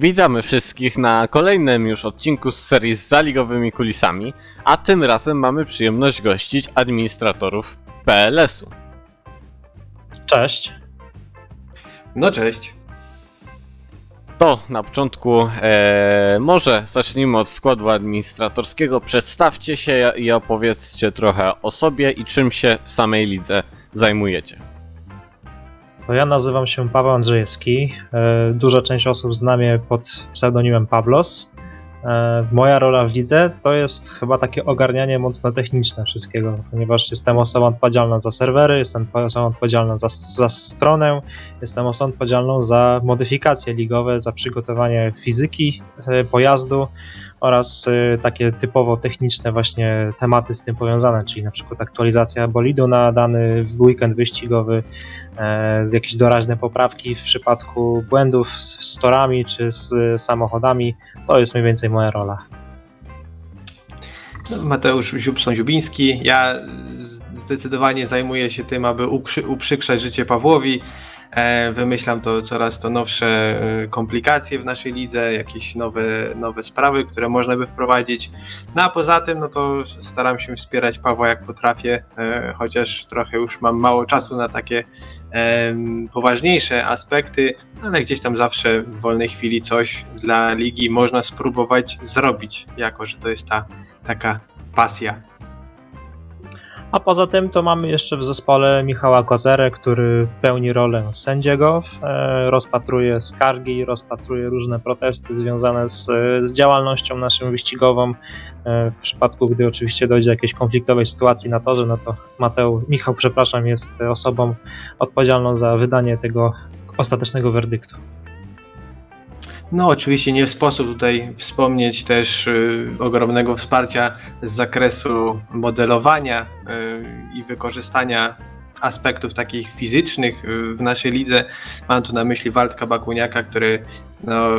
Witamy wszystkich na kolejnym już odcinku z serii z zaligowymi kulisami, a tym razem mamy przyjemność gościć administratorów PLS-u. Cześć. No cześć. To na początku e, może zacznijmy od składu administratorskiego. Przedstawcie się i opowiedzcie trochę o sobie i czym się w samej lidze zajmujecie. To ja nazywam się Paweł Andrzejewski. E, Duża część osób zna mnie pod pseudonimem Pablos. E, Moja rola w lidze to jest chyba takie ogarnianie mocno techniczne wszystkiego, ponieważ jestem osobą odpowiedzialną za serwery, jestem osobą odpowiedzialną za, za stronę, jestem osobą odpowiedzialną za modyfikacje ligowe, za przygotowanie fizyki e, pojazdu oraz e, takie typowo techniczne właśnie tematy z tym powiązane, czyli na przykład aktualizacja bolidu na dany weekend wyścigowy, e, jakieś doraźne poprawki w przypadku błędów z torami czy z e, samochodami. To jest mniej więcej moja rola. No, Mateusz Ziubson-Ziubiński. Ja zdecydowanie zajmuję się tym, aby uprzykrzać życie Pawłowi. E, Wymyślam to coraz to nowsze e, komplikacje w naszej lidze, jakieś nowe, nowe sprawy, które można by wprowadzić. No a poza tym, no to staram się wspierać Pawła jak potrafię, e, chociaż trochę już mam mało czasu na takie poważniejsze aspekty, ale gdzieś tam zawsze w wolnej chwili coś dla ligi można spróbować zrobić, jako że to jest ta taka pasja. A poza tym to mamy jeszcze w zespole Michała Kozerę, który pełni rolę sędziego, e, rozpatruje skargi, rozpatruje różne protesty związane z, z działalnością naszą wyścigową. E, W przypadku, gdy oczywiście dojdzie do jakiejś konfliktowej sytuacji na torze, no to Mateu, Michał, przepraszam, jest osobą odpowiedzialną za wydanie tego ostatecznego werdyktu. No, oczywiście nie sposób tutaj wspomnieć też y, ogromnego wsparcia z zakresu modelowania y, i wykorzystania aspektów takich fizycznych y, w naszej lidze. Mam tu na myśli Waldka Bakuniaka, który no,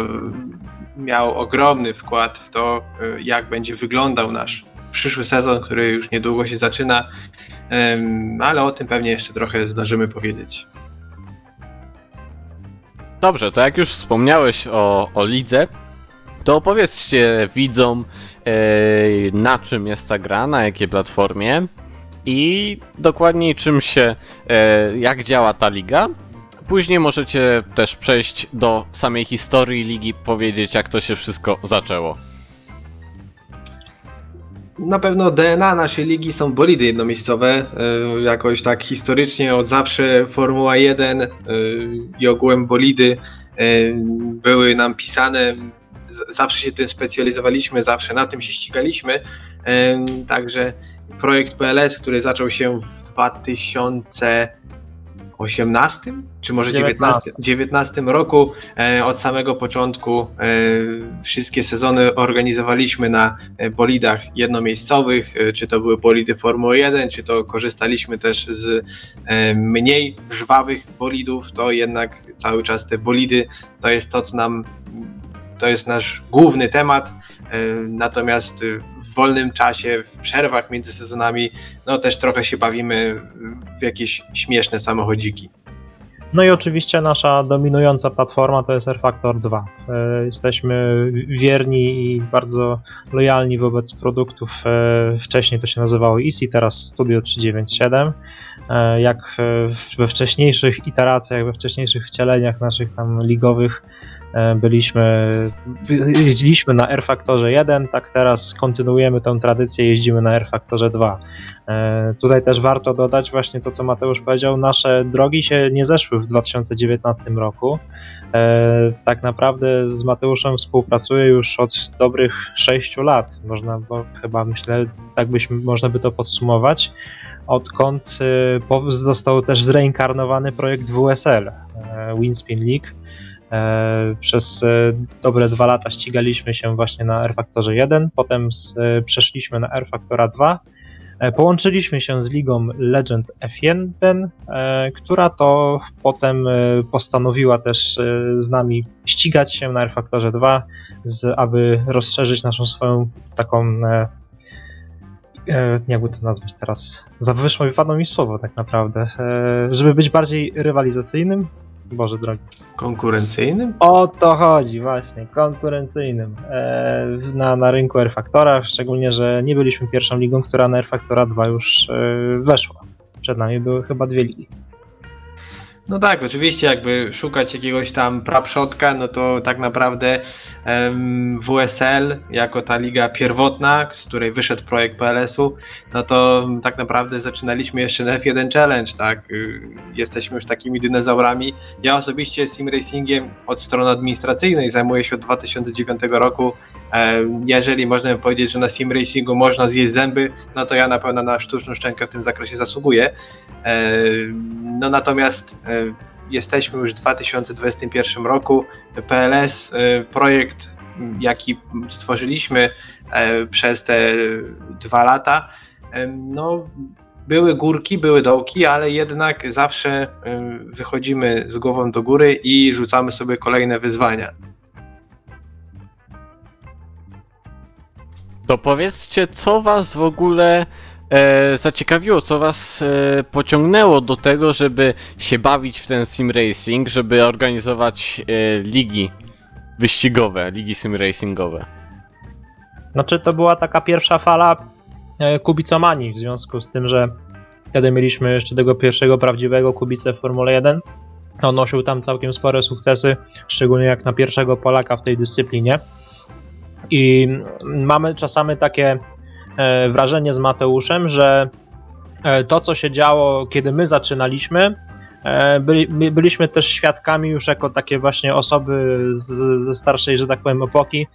miał ogromny wkład w to, y, jak będzie wyglądał nasz przyszły sezon, który już niedługo się zaczyna, ale o tym pewnie jeszcze trochę zdążymy powiedzieć. Dobrze, to jak już wspomniałeś o, o lidze, to opowiedzcie widzom, e, na czym jest ta gra, na jakiej platformie i dokładniej czym się, e, jak działa ta liga. Później możecie też przejść do samej historii ligi, powiedzieć jak to się wszystko zaczęło. Na pewno DNA naszej ligi są bolidy jednomiejscowe. y, Jakoś tak historycznie od zawsze Formuła 1 y, i ogółem bolidy y, były nam pisane. Zawsze się tym specjalizowaliśmy, zawsze na tym się ścigaliśmy. Także projekt PLS, który zaczął się w 2018 czy może 19, 19 roku, e, od samego początku e, wszystkie sezony organizowaliśmy na e, bolidach jednomiejscowych, e, czy to były bolidy Formuły 1, czy to korzystaliśmy też z e, mniej żwawych bolidów, to jednak cały czas te bolidy to jest to, co nam, to jest nasz główny temat, e, natomiast e, w wolnym czasie, w przerwach między sezonami, no też trochę się bawimy w jakieś śmieszne samochodziki. No i oczywiście nasza dominująca platforma to jest R-Factor 2. E, Jesteśmy wierni i bardzo lojalni wobec produktów. e, Wcześniej to się nazywało Easy, teraz Studio 397. E, Jak e, we wcześniejszych iteracjach, we wcześniejszych wcieleniach naszych tam ligowych e, byliśmy, jeździliśmy na R-Factorze 1, tak teraz kontynuujemy tę tradycję, jeździmy na R-Factorze 2. E, Tutaj też warto dodać właśnie to, co Mateusz powiedział, nasze drogi się nie zeszły w 2019 roku. E, Tak naprawdę z Mateuszem współpracuję już od dobrych 6 lat, można bo chyba myślę, tak byśmy, można by to podsumować, odkąd e, został też zreinkarnowany projekt WSL, e, Winspin League. E, Przez e, dobre dwa lata ścigaliśmy się właśnie na R-Factorze 1, potem z, e, przeszliśmy na R-Factora 2, E, Połączyliśmy się z ligą Legend F1, e, która to potem postanowiła też z nami ścigać się na R-Factorze 2, z, aby rozszerzyć naszą swoją taką, jakby to nazwać teraz, za wyszło mi mi słowo tak naprawdę, żeby być bardziej rywalizacyjnym, Boże drogi. Konkurencyjnym? O to chodzi, właśnie, konkurencyjnym e, na, na rynku R-Factora, szczególnie, że nie byliśmy pierwszą ligą, która na R-Factora 2 już e, weszła. Przed nami były chyba dwie ligi. No tak, oczywiście jakby szukać jakiegoś tam prapszotka, no to tak naprawdę em, WSL jako ta liga pierwotna, z której wyszedł projekt PLS-u, no to tak naprawdę zaczynaliśmy jeszcze na F1 Challenge, tak? Y, Jesteśmy już takimi dinozaurami. Ja osobiście sim racingiem od strony administracyjnej zajmuję się od 2009 roku. Em, Jeżeli można powiedzieć, że na sim racingu można zjeść zęby, no to ja na pewno na sztuczną szczękę w tym zakresie zasługuję. No natomiast e, jesteśmy już w 2021 roku. PLS, e, projekt, jaki stworzyliśmy e, przez te dwa lata, no były górki, były dołki, ale jednak zawsze e, wychodzimy z głową do góry i rzucamy sobie kolejne wyzwania. To powiedzcie, co was w ogóle e, zaciekawiło, co was e, pociągnęło do tego, żeby się bawić w ten sim racing, żeby organizować e, ligi wyścigowe, ligi sim racingowe. Znaczy to była taka pierwsza fala e, kubicomanii w związku z tym, że wtedy mieliśmy jeszcze tego pierwszego prawdziwego kubicę w Formule 1. On nosił tam całkiem spore sukcesy, szczególnie jak na pierwszego Polaka w tej dyscyplinie. I mamy czasami takie wrażenie z Mateuszem, że e, to, co się działo, kiedy my zaczynaliśmy, e, byli, my byliśmy też świadkami już jako takie właśnie osoby z, ze starszej, że tak powiem, epoki,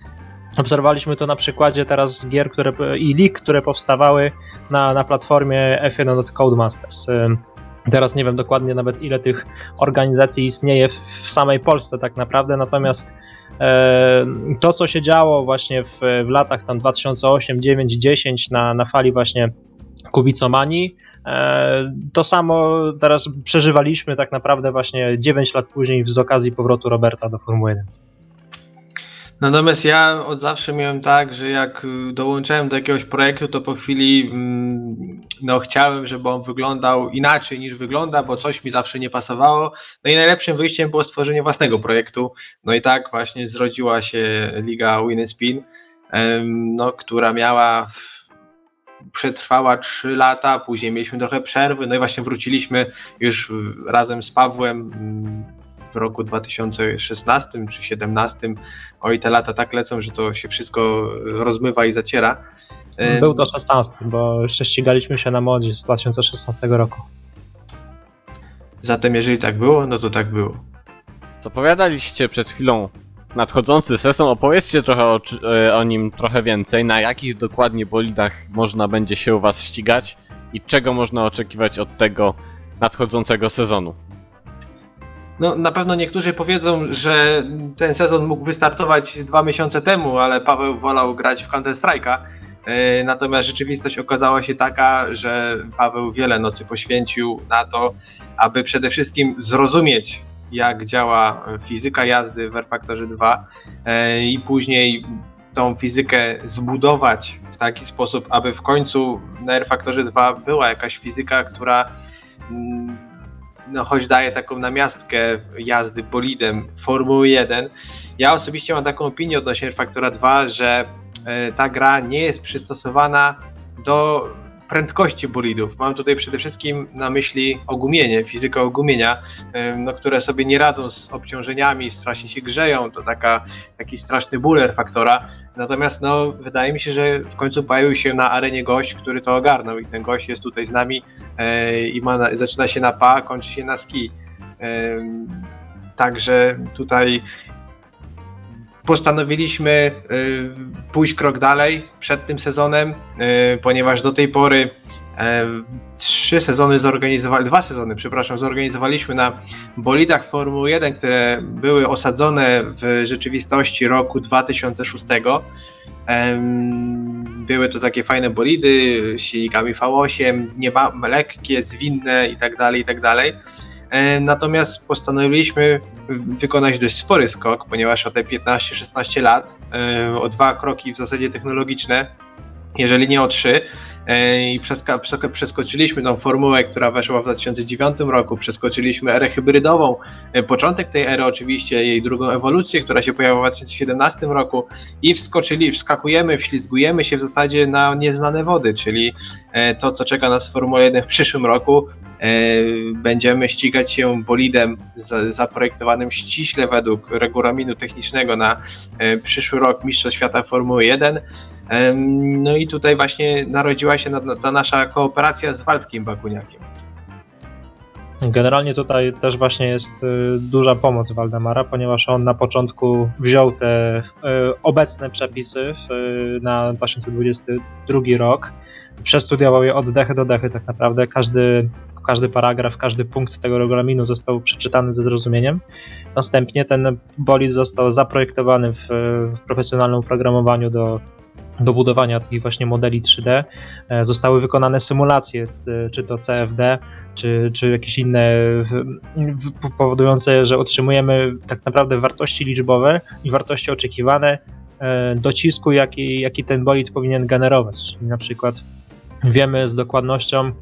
Obserwowaliśmy to na przykładzie teraz gier które, i lig, które powstawały na, na platformie F1 od Codemasters. Teraz nie wiem dokładnie nawet ile tych organizacji istnieje w, samej Polsce tak naprawdę, natomiast e, to co się działo właśnie w, w latach tam 2008, 9, 10 na, na fali właśnie kubicomanii, e, to samo teraz przeżywaliśmy tak naprawdę właśnie 9 lat później z okazji powrotu Roberta do Formuły 1. Natomiast ja od zawsze miałem tak, że jak y, dołączałem do jakiegoś projektu, to po chwili mm, no, chciałem, żeby on wyglądał inaczej niż wygląda, bo coś mi zawsze nie pasowało. No i najlepszym wyjściem było stworzenie własnego projektu. No i tak właśnie zrodziła się Liga Win Spin, no, która miała przetrwała 3 lata, później mieliśmy trochę przerwy, no i właśnie wróciliśmy już razem z Pawłem mm, w roku 2016 czy 2017. Oj, te lata tak lecą, że to się wszystko rozmywa i zaciera. Był to 16, bo jeszcze ścigaliśmy się na modzie z 2016 roku. Zatem jeżeli tak było, no to tak było. Zapowiadaliście przed chwilą nadchodzący sezon, opowiedzcie trochę o, e, o nim trochę więcej, na jakich dokładnie bolidach można będzie się u was ścigać i czego można oczekiwać od tego nadchodzącego sezonu. No, na pewno niektórzy powiedzą, że ten sezon mógł wystartować dwa miesiące temu, ale Paweł wolał grać w Counter-Strike'a. Yy, Natomiast rzeczywistość okazała się taka, że Paweł wiele nocy poświęcił na to, aby przede wszystkim zrozumieć, jak działa fizyka jazdy w R-Factorze 2 yy, i później tą fizykę zbudować w taki sposób, aby w końcu na R-Factorze 2 była jakaś fizyka, która mm, no, choć daje taką namiastkę jazdy bolidem Formuły 1. Ja osobiście mam taką opinię odnośnie Factora 2, że e, ta gra nie jest przystosowana do prędkości bolidów. Mam tutaj przede wszystkim na myśli ogumienie, fizykę ogumienia, e, no, które sobie nie radzą z obciążeniami, strasznie się grzeją, to taka, taki straszny buler Faktora. Natomiast no, wydaje mi się, że w końcu pojawił się na arenie gość, który to ogarnął i ten gość jest tutaj z nami e, i ma na, zaczyna się na pa, kończy się na ski. Em, Także tutaj postanowiliśmy y, pójść krok dalej przed tym sezonem, y, ponieważ do tej pory e, trzy sezony zorganizowali, dwa sezony, przepraszam, zorganizowaliśmy na bolidach Formuły 1, które były osadzone w rzeczywistości roku 2006. Em, Były to takie fajne bolidy, z silnikami V8, nieba, lekkie, zwinne i tak E, Natomiast postanowiliśmy wykonać dość spory skok, ponieważ o te 15-16 lat, e, o dwa kroki w zasadzie technologiczne, jeżeli nie o trzy, i przeskoczyliśmy tą formułę, która weszła w 2009 roku, przeskoczyliśmy erę hybrydową, początek tej ery oczywiście, jej drugą ewolucję, która się pojawiła w 2017 roku i wskoczyli, wskakujemy, wślizgujemy się w zasadzie na nieznane wody, czyli to, co czeka nas w Formule 1 w przyszłym roku, będziemy ścigać się bolidem zaprojektowanym ściśle według regulaminu technicznego na przyszły rok Mistrzostw Świata Formuły 1. No i tutaj właśnie narodziła się ta nasza kooperacja z Waldkiem Bakuniakiem. Generalnie tutaj też właśnie jest y, duża pomoc Waldemara, ponieważ on na początku wziął te y, obecne przepisy na 2022 rok, przestudiował je od dechy do dechy tak naprawdę. Każdy, każdy paragraf, każdy punkt tego regulaminu został przeczytany ze zrozumieniem. Następnie ten bolid został zaprojektowany w, w profesjonalnym programowaniu do do budowania takich właśnie modeli 3D e, zostały wykonane symulacje, czy to CFD, czy, czy jakieś inne powodujące, że otrzymujemy tak naprawdę wartości liczbowe i wartości oczekiwane e, docisku, jaki, jaki ten bolid powinien generować. Czyli na przykład wiemy z dokładnością,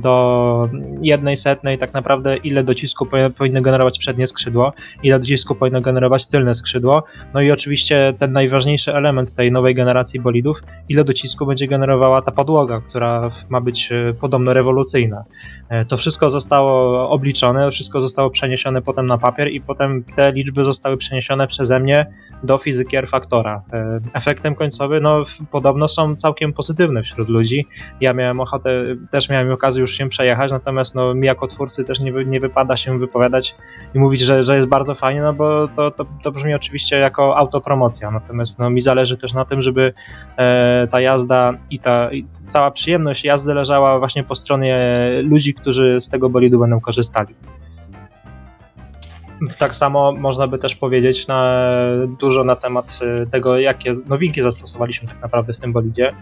do jednej setnej tak naprawdę ile docisku powinno generować przednie skrzydło, ile docisku powinno generować tylne skrzydło, no i oczywiście ten najważniejszy element tej nowej generacji bolidów, ile docisku będzie generowała ta podłoga, która ma być e, podobno rewolucyjna. E, to wszystko zostało obliczone, wszystko zostało przeniesione potem na papier i potem te liczby zostały przeniesione przeze mnie do fizyki R-faktora. E, efektem końcowym, no podobno są całkiem pozytywne wśród ludzi. Ja miałem ochotę, też miałem okazję już się przejechać, natomiast no, mi jako twórcy też nie, nie wypada się wypowiadać i mówić, że, że jest bardzo fajnie, no bo to, to, to brzmi oczywiście jako autopromocja, natomiast no, mi zależy też na tym, żeby e, ta jazda i ta i cała przyjemność jazdy leżała właśnie po stronie ludzi, którzy z tego bolidu będą korzystali. Tak samo można by też powiedzieć na, dużo na temat tego, jakie nowinki zastosowaliśmy tak naprawdę w tym bolidzie.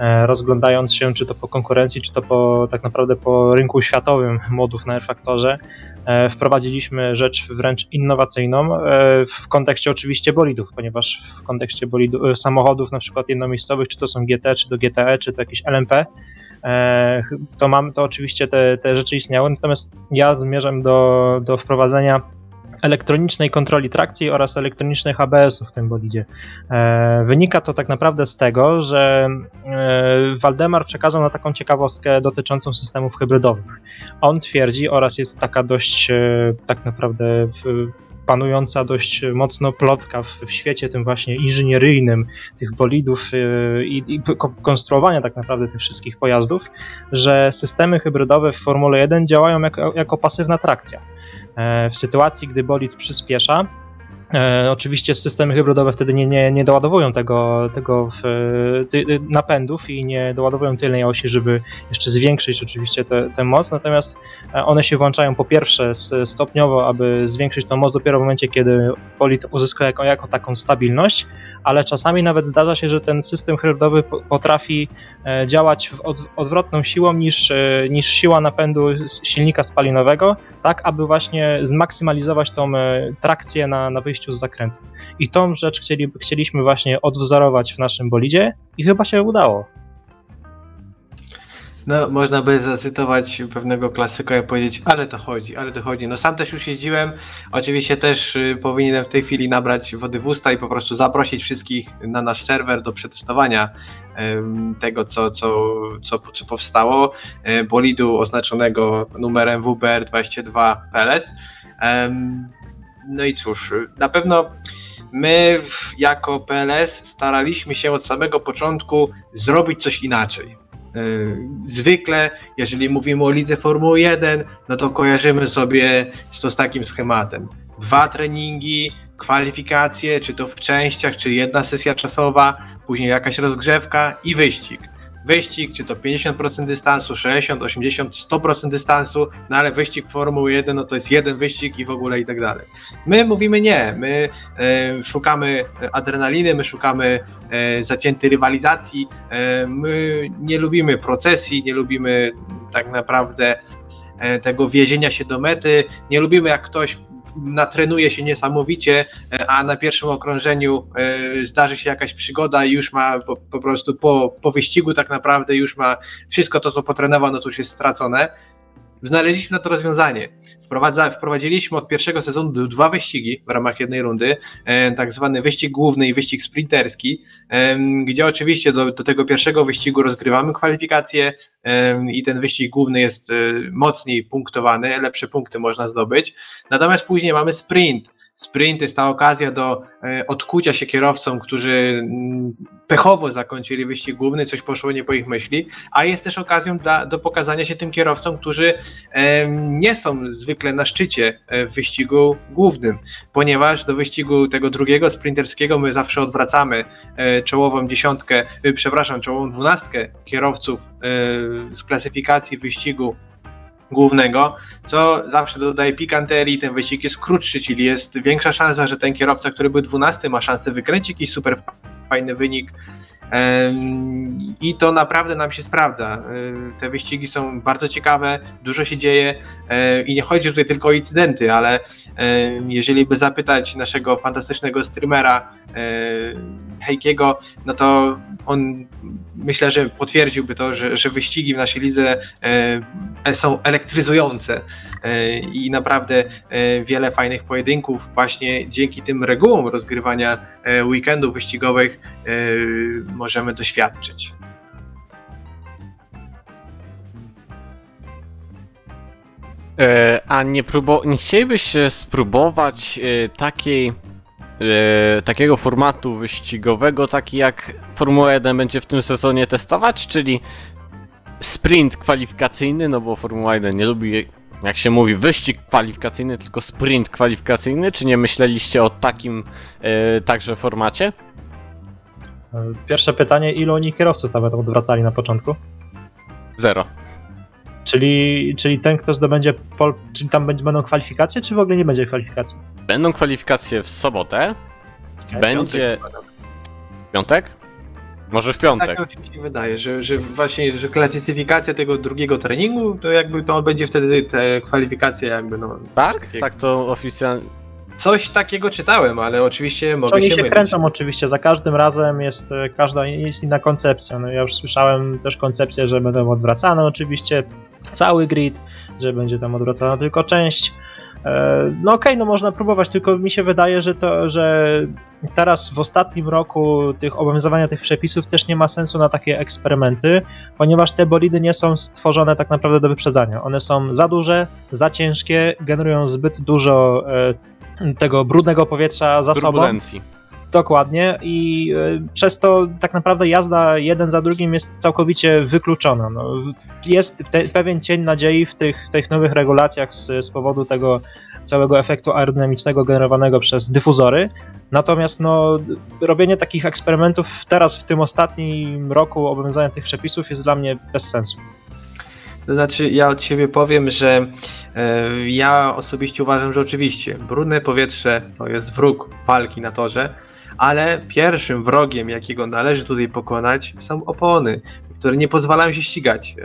E, rozglądając się czy to po konkurencji, czy to po, tak naprawdę po rynku światowym modów na R-Factorze, e, wprowadziliśmy rzecz wręcz innowacyjną w kontekście oczywiście bolidów, ponieważ w kontekście samochodów na przykład jednomiejscowych, czy to są GT, czy to GTE, czy to jakieś LMP, to mam, to oczywiście te, te rzeczy istniały, natomiast ja zmierzam do, do wprowadzenia elektronicznej kontroli trakcji oraz elektronicznych ABS-ów w tym bolidzie. E, wynika to tak naprawdę z tego, że e, Waldemar przekazał na taką ciekawostkę dotyczącą systemów hybrydowych. On twierdzi oraz jest taka dość e, tak naprawdę panująca dość mocno plotka w, w, świecie tym właśnie inżynieryjnym tych bolidów i, i, konstruowania tak naprawdę tych wszystkich pojazdów, że systemy hybrydowe w Formule 1 działają jako, jako pasywna trakcja. E, w sytuacji, gdy bolid przyspiesza, E, oczywiście systemy hybrydowe wtedy nie, nie, nie doładowują tego, tego w, ty, napędów i nie doładowują tylnej osi, żeby jeszcze zwiększyć oczywiście tę moc, natomiast e, one się włączają po pierwsze stopniowo, aby zwiększyć tą moc dopiero w momencie, kiedy bolid uzyska jako, jako taką stabilność, ale czasami nawet zdarza się, że ten system hybrydowy potrafi e, działać odwrotną siłą niż, e, niż siła napędu silnika spalinowego, tak aby właśnie zmaksymalizować tą e, trakcję na, na wyjściu z zakrętu. I tą rzecz chcieli, chcieliśmy właśnie odwzorować w naszym bolidzie i chyba się udało. No, można by zacytować pewnego klasyka i powiedzieć, ale to chodzi, ale to chodzi. No sam też już jeździłem, oczywiście też y, powinienem w tej chwili nabrać wody w usta i po prostu zaprosić wszystkich na nasz serwer do przetestowania tego, co, co, co, co powstało, y, bolidu oznaczonego numerem WBR22 PLS. No i cóż, na pewno my jako PLS staraliśmy się od samego początku zrobić coś inaczej E, zwykle, jeżeli mówimy o lidze Formuły 1, no to kojarzymy sobie to z takim schematem. Dwa treningi, kwalifikacje, czy to w częściach, czy jedna sesja czasowa, później jakaś rozgrzewka i wyścig wyścig, czy to 50% dystansu, 60, 80, 100% dystansu, no ale wyścig Formuły 1 no to jest jeden wyścig i w ogóle i tak dalej. My mówimy nie, my e, szukamy adrenaliny, my szukamy e, zaciętej rywalizacji, e, my nie lubimy procesji, nie lubimy tak naprawdę e, tego wiezienia się do mety, nie lubimy jak ktoś natrenuje się niesamowicie, e, a na pierwszym okrążeniu e, zdarzy się jakaś przygoda i już ma po, po prostu po, po wyścigu tak naprawdę już ma wszystko to, co potrenował, no to już jest stracone. Znaleźliśmy na to rozwiązanie. Wprowadza, wprowadziliśmy od pierwszego sezonu dwa wyścigi w ramach jednej rundy, e, tak zwany wyścig główny i wyścig sprinterski, e, gdzie oczywiście do, do tego pierwszego wyścigu rozgrywamy kwalifikacje e, i ten wyścig główny jest mocniej punktowany, lepsze punkty można zdobyć. Natomiast później mamy sprint. Sprint jest ta okazja do e, odkucia się kierowcom, którzy mm, pechowo zakończyli wyścig główny, coś poszło nie po ich myśli, a jest też okazją do pokazania się tym kierowcom, którzy e, nie są zwykle na szczycie e, w wyścigu głównym, ponieważ do wyścigu tego drugiego sprinterskiego my zawsze odwracamy czołową dziesiątkę, przepraszam, czołową dwunastkę kierowców z klasyfikacji wyścigu głównego, co zawsze dodaje pikanterii, ten wyścig jest krótszy, czyli jest większa szansa, że ten kierowca, który był 12, ma szansę wykręcić jakiś super fajny wynik. I to naprawdę nam się sprawdza. Em, Te wyścigi są bardzo ciekawe, dużo się dzieje em, i nie chodzi tutaj tylko o incydenty, ale jeżeli by zapytać naszego fantastycznego streamera em, Hejkiego, no to on myślę, że potwierdziłby to, że, że wyścigi w naszej lidze e, są elektryzujące e, i naprawdę e, wiele fajnych pojedynków właśnie dzięki tym regułom rozgrywania e, weekendów wyścigowych e, możemy doświadczyć. E, a nie, próbo- nie chcielibyś e, spróbować e, takiej, e, takiego formatu wyścigowego, taki jak Formuła 1 będzie w tym sezonie testować, czyli sprint kwalifikacyjny, no bo Formuła 1 nie lubi, jak się mówi, wyścig kwalifikacyjny, tylko sprint kwalifikacyjny. Czy nie myśleliście o takim e, także formacie? Pierwsze pytanie, ilu oni kierowców nawet odwracali na początku? Zero. Czyli, czyli ten, kto zdobędzie pol, czyli tam będzie, będą kwalifikacje, czy w ogóle nie będzie kwalifikacji? Będą kwalifikacje w sobotę. Będzie Piątek, piątek? Może w piątek. Tak mi się wydaje, że, że właśnie, że klasyfikacja tego drugiego treningu, to jakby to będzie wtedy te kwalifikacje jakby no... Tak? Tak to oficjalnie. Coś takiego czytałem, ale oczywiście Czy mogę oni się się kręcą oczywiście, za każdym razem jest e, każda jest inna koncepcja. No ja już słyszałem też koncepcję, że będą odwracane oczywiście cały grid, że będzie tam odwracana tylko część. E, No okej, no można próbować, tylko mi się wydaje, że to, że teraz w ostatnim roku tych obowiązywania tych przepisów też nie ma sensu na takie eksperymenty, ponieważ te bolidy nie są stworzone tak naprawdę do wyprzedzania. One są za duże, za ciężkie, generują zbyt dużo e, tego brudnego powietrza za sobą. Turbulencji. Dokładnie i y, przez to tak naprawdę jazda jeden za drugim jest całkowicie wykluczona. No, jest te, pewien cień nadziei w tych, tych nowych regulacjach z, z powodu tego całego efektu aerodynamicznego generowanego przez dyfuzory. Natomiast no, robienie takich eksperymentów teraz w tym ostatnim roku obowiązywania tych przepisów jest dla mnie bez sensu. To znaczy, ja od siebie powiem, że e, ja osobiście uważam, że oczywiście brudne powietrze to jest wróg walki na torze, ale pierwszym wrogiem, jakiego należy tutaj pokonać, są opony, które nie pozwalają się ścigać. E,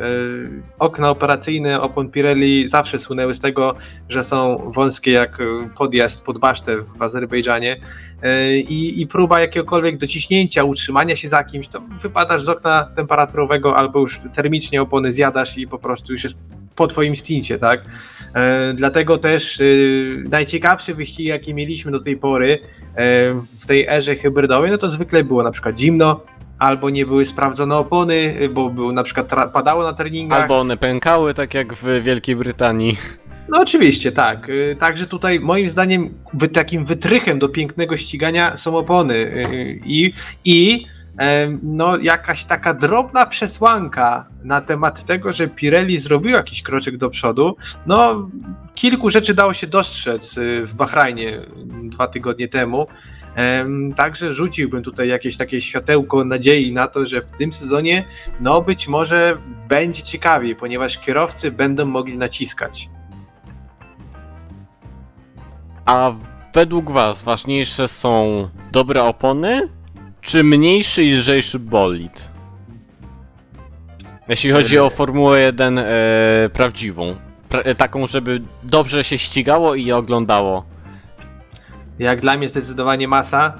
okna operacyjne opon Pirelli zawsze słynęły z tego, że są wąskie jak e, podjazd pod basztę w Azerbejdżanie e, i, i próba jakiegokolwiek dociśnięcia, utrzymania się za kimś, to wypadasz z okna temperaturowego albo już termicznie opony zjadasz i po prostu już jest po twoim stincie, tak? E, dlatego też e, najciekawsze wyścigi, jakie mieliśmy do tej pory e, w tej erze hybrydowej, no to zwykle było na przykład zimno, albo nie były sprawdzone opony, bo było na przykład tra- padało na treningach. Albo one pękały, tak jak w Wielkiej Brytanii. No oczywiście, tak. Także tutaj moim zdaniem takim wytrychem do pięknego ścigania są opony i, i no jakaś taka drobna przesłanka na temat tego, że Pirelli zrobił jakiś kroczek do przodu. No kilku rzeczy dało się dostrzec y, w Bahrajnie dwa tygodnie temu. Em, Także rzuciłbym tutaj jakieś takie światełko nadziei na to, że w tym sezonie no być może będzie ciekawiej, ponieważ kierowcy będą mogli naciskać. A według was ważniejsze są dobre opony, czy mniejszy i lżejszy bolid? Jeśli chodzi o Formułę 1 e, prawdziwą. Pra, e, taką, żeby dobrze się ścigało i oglądało Jak dla mnie zdecydowanie masa,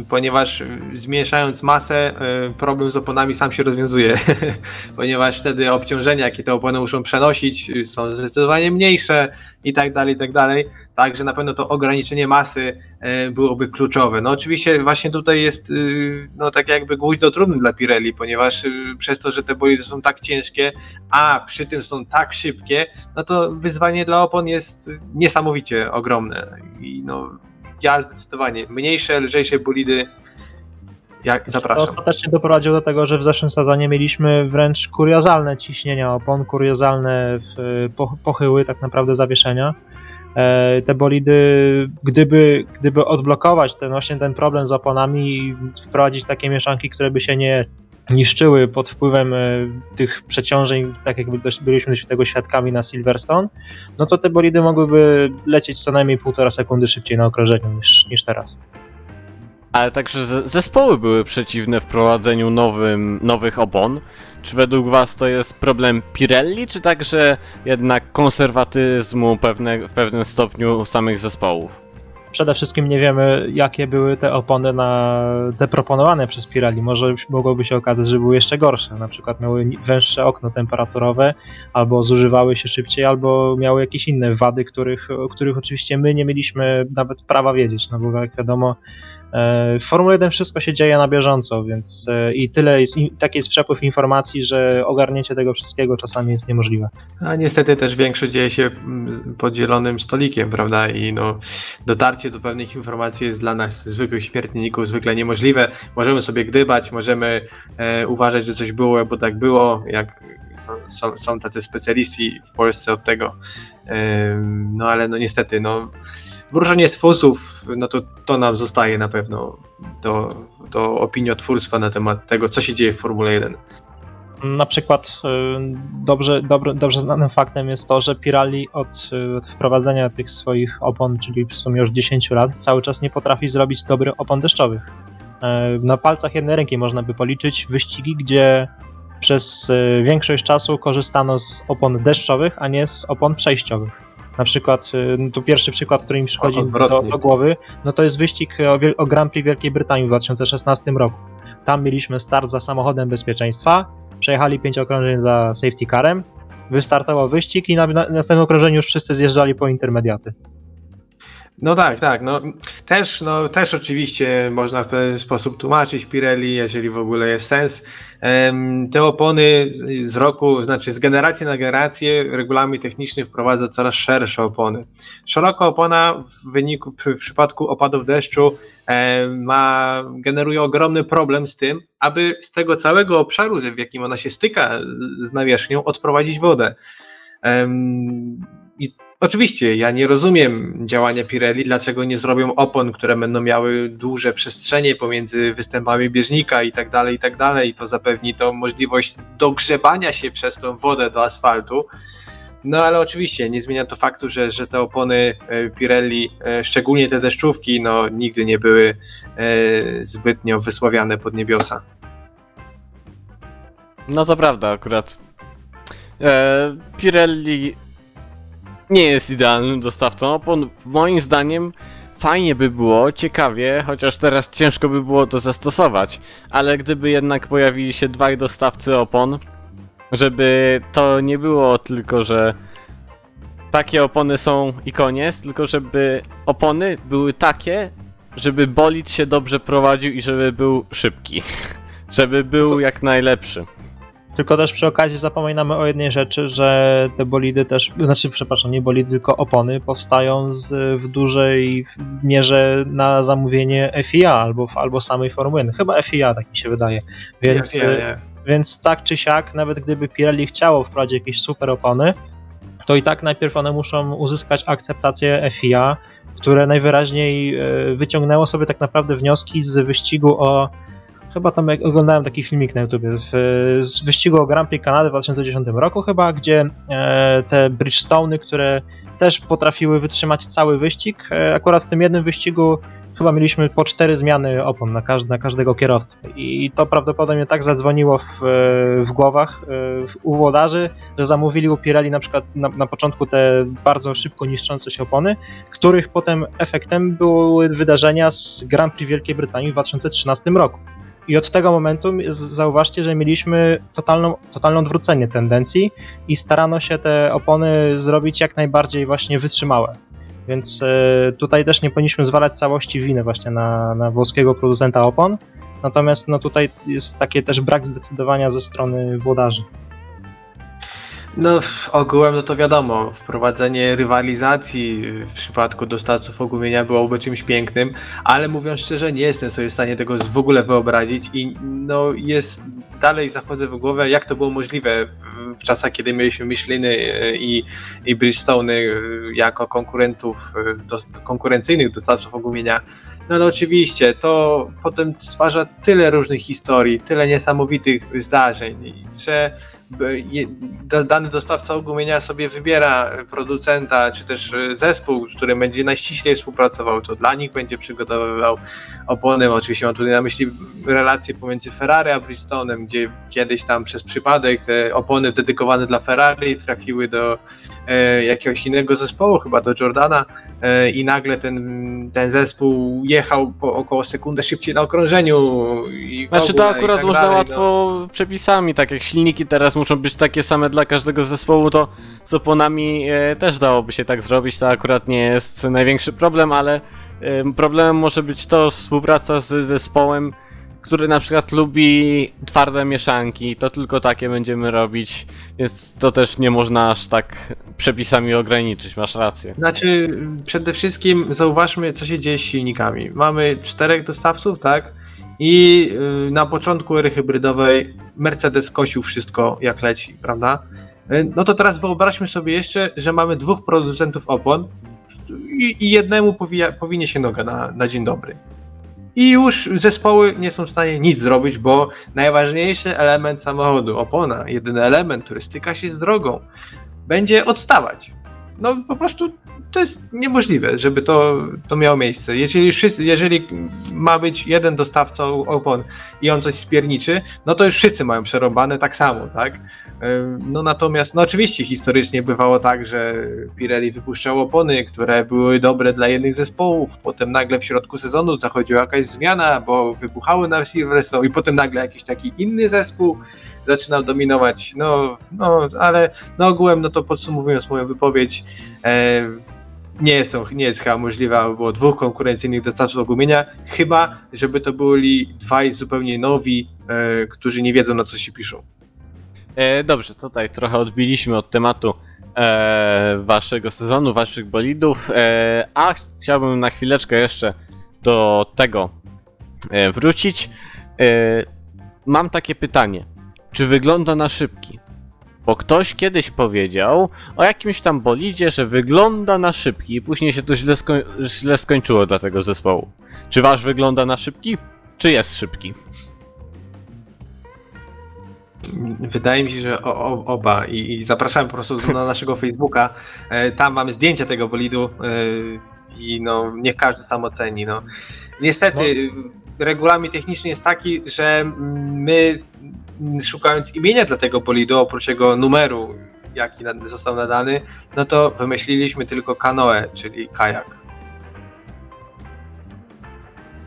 y, ponieważ zmniejszając masę, y, problem z oponami sam się rozwiązuje, ponieważ wtedy obciążenia, jakie te opony muszą przenosić, y, są zdecydowanie mniejsze i tak dalej, i tak dalej. Także na pewno to ograniczenie masy byłoby kluczowe. No oczywiście właśnie tutaj jest no tak jakby gwóźdź do trumny dla Pirelli, ponieważ przez to, że te bolidy są tak ciężkie, a przy tym są tak szybkie, no to wyzwanie dla opon jest niesamowicie ogromne. I no ja zdecydowanie. Mniejsze, lżejsze bolidy jak, zapraszam. To ostatecznie doprowadziło do tego, że w zeszłym sezonie mieliśmy wręcz kuriozalne ciśnienia opon, kuriozalne pochyły tak naprawdę zawieszenia. E, te bolidy, gdyby, gdyby odblokować ten właśnie ten problem z oponami i wprowadzić takie mieszanki, które by się nie niszczyły pod wpływem e, tych przeciążeń, tak jak byliśmy tego świadkami na Silverstone, no to te bolidy mogłyby lecieć co najmniej półtora sekundy szybciej na okrążeniu niż, niż teraz. Ale także zespoły były przeciwne wprowadzeniu nowym, nowych opon. Czy według Was to jest problem Pirelli, czy także jednak konserwatyzmu pewne, w pewnym stopniu samych zespołów? Przede wszystkim nie wiemy, jakie były te opony na te proponowane przez Pirelli. Może mogłoby się okazać, że były jeszcze gorsze. Na przykład miały węższe okno temperaturowe, albo zużywały się szybciej, albo miały jakieś inne wady, których, których oczywiście my nie mieliśmy nawet prawa wiedzieć. No bo jak wiadomo, w Formule 1 wszystko się dzieje na bieżąco, więc e, i tyle jest, taki jest przepływ informacji, że ogarnięcie tego wszystkiego czasami jest niemożliwe. A niestety też większość dzieje się mm, pod zielonym stolikiem, prawda? I no, dotarcie do pewnych informacji jest dla nas zwykłych śmiertelników zwykle niemożliwe. Możemy sobie gdybać, możemy e, uważać, że coś było, bo tak było, jak są, są tacy specjaliści w Polsce od tego. E, no ale no niestety, no wróżenie z fusów, no to to nam zostaje na pewno do, do opiniotwórstwa na temat tego, co się dzieje w Formule 1. Na przykład y, dobrze, dobrze, dobrze znanym faktem jest to, że Pirelli od, y, od, wprowadzenia tych swoich opon, czyli w sumie już 10 lat, cały czas nie potrafi zrobić dobrych opon deszczowych. Y, na palcach jednej ręki można by policzyć wyścigi, gdzie przez większość czasu korzystano z opon deszczowych, a nie z opon przejściowych. Na przykład, y, no to pierwszy przykład, który mi przychodzi do, do, głowy, no to jest wyścig o, o Grand Prix Wielkiej Brytanii w 2016 roku. Tam mieliśmy start za samochodem bezpieczeństwa, przejechali pięć okrążeń za safety carem, wystartował wyścig i na, na następnym okrążeniu już wszyscy zjeżdżali po intermediaty. No tak, tak. No, też, no, też oczywiście można w pewien sposób tłumaczyć Pirelli, jeżeli w ogóle jest sens. Te opony z roku, znaczy z generacji na generację regulamin techniczny wprowadza coraz szersze opony. Szeroka opona w wyniku, w przypadku opadów deszczu ma, generuje ogromny problem z tym, aby z tego całego obszaru, w jakim ona się styka z nawierzchnią, odprowadzić wodę. I Oczywiście, ja nie rozumiem działania Pirelli, dlaczego nie zrobią opon, które będą miały duże przestrzenie pomiędzy występami bieżnika i tak dalej, i tak dalej. To zapewni to możliwość dogrzebania się przez tą wodę do asfaltu. No ale oczywiście nie zmienia to faktu, że, że te opony e, Pirelli, e, szczególnie te deszczówki, no nigdy nie były e, zbytnio wysławiane pod niebiosa. No to prawda, akurat Pirelli nie jest idealnym dostawcą opon. Moim zdaniem fajnie by było, ciekawie, chociaż teraz ciężko by było to zastosować, ale gdyby jednak pojawili się dwaj dostawcy opon, żeby to nie było tylko, że takie opony są i koniec, tylko żeby opony były takie, żeby bolid się dobrze prowadził i żeby był szybki. żeby był jak najlepszy. Tylko też przy okazji zapominamy o jednej rzeczy, że te bolidy też, znaczy przepraszam, nie bolidy, tylko opony powstają z, w dużej mierze na zamówienie FIA albo, albo samej Formuły 1. Chyba FIA, tak mi się wydaje. Więc, yeah. więc tak czy siak, nawet gdyby Pirelli chciało wprowadzić jakieś super opony, to i tak najpierw one muszą uzyskać akceptację FIA, które najwyraźniej e, wyciągnęło sobie tak naprawdę wnioski z wyścigu o Chyba tam jak oglądałem taki filmik na YouTube w, z wyścigu o Grand Prix Kanady w 2010 roku chyba, gdzie e, te Bridgestone, które też potrafiły wytrzymać cały wyścig, e, akurat w tym jednym wyścigu chyba mieliśmy po cztery zmiany opon na, każdy, na każdego kierowcę. I to prawdopodobnie tak zadzwoniło w, w głowach w, u włodarzy, że zamówili u Pirelli na przykład na, na początku te bardzo szybko niszczące się opony, których potem efektem były wydarzenia z Grand Prix Wielkiej Brytanii w 2013 roku. I od tego momentu zauważcie, że mieliśmy totalną, totalne odwrócenie tendencji i starano się te opony zrobić jak najbardziej właśnie wytrzymałe. Więc e, tutaj też nie powinniśmy zwalać całości winy właśnie na, na włoskiego producenta opon. Natomiast no tutaj jest taki też brak zdecydowania ze strony włodarzy. No, ogółem no to wiadomo, wprowadzenie rywalizacji w przypadku dostawców ogumienia byłoby czymś pięknym, ale mówiąc szczerze, nie jestem sobie w stanie tego w ogóle wyobrazić i no jest, dalej zachodzę w głowę, jak to było możliwe w, czasach, kiedy mieliśmy Micheliny e, i, i Bridgestone jako konkurentów, e, do, konkurencyjnych dostawców ogumienia. No ale oczywiście, to potem stwarza tyle różnych historii, tyle niesamowitych zdarzeń, że dany dostawca ogumienia sobie wybiera producenta, czy też e, zespół, z którym będzie najściślej współpracował, to dla nich będzie przygotowywał opony. Oczywiście mam tutaj na myśli relacje pomiędzy Ferrari a Bristonem, gdzie kiedyś tam przez przypadek te opony dedykowane dla Ferrari trafiły do e, jakiegoś innego zespołu, chyba do Jordana e, i nagle ten, ten zespół jechał po około sekundę szybciej na okrążeniu. I znaczy to akurat tak można dalej, łatwo no. przepisami, tak jak silniki teraz muszą być takie same dla każdego zespołu, to z oponami e, też dałoby się tak zrobić. To akurat nie jest największy problem, ale e, problemem może być to współpraca z zespołem, który na przykład lubi twarde mieszanki, to tylko takie będziemy robić, więc to też nie można aż tak przepisami ograniczyć, masz rację. Znaczy, przede wszystkim zauważmy, co się dzieje z silnikami. Mamy czterech dostawców, tak? I y, na początku ery hybrydowej Mercedes kosił wszystko jak leci, prawda? Y, no to teraz wyobraźmy sobie jeszcze, że mamy dwóch producentów opon i, i jednemu powija, powinie się noga na, na dzień dobry. I już zespoły nie są w stanie nic zrobić, bo najważniejszy element samochodu, opona, jedyny element, który styka się z drogą, będzie odstawać. No po prostu to jest niemożliwe, żeby to, to miało miejsce. Jeżeli, wszyscy, jeżeli ma być jeden dostawca opon i on coś spierniczy, no to już wszyscy mają przerobane tak samo, tak? No natomiast, no oczywiście historycznie bywało tak, że Pirelli wypuszczał opony, które były dobre dla jednych zespołów, potem nagle w środku sezonu zachodziła jakaś zmiana, bo wybuchały na Silverstone i potem nagle jakiś taki inny zespół zaczynał dominować, no, no ale no ogółem, no to podsumowując moją wypowiedź, e, nie jest, nie jest chyba możliwe, aby było dwóch konkurencyjnych dostawców ogumienia, chyba, żeby to byli dwaj zupełnie nowi, e, którzy nie wiedzą na co się piszą. E, dobrze, tutaj trochę odbiliśmy od tematu e, waszego sezonu, waszych bolidów, e, a chciałbym na chwileczkę jeszcze do tego e, wrócić. E, mam takie pytanie. Czy wygląda na szybki? Bo ktoś kiedyś powiedział o jakimś tam bolidzie, że wygląda na szybki i później się to źle, skoń źle skończyło dla tego zespołu. Czy wasz wygląda na szybki? Czy jest szybki? Wydaje mi się, że o, o, oba I, i zapraszam po prostu na naszego Facebooka. E, tam mamy zdjęcia tego bolidu e, i no, niech każdy sam oceni. No. Niestety no. regulamin techniczny jest taki, że my szukając imienia dla tego bolidu, oprócz jego numeru, jaki został nadany, no to wymyśliliśmy tylko kanoe, czyli kajak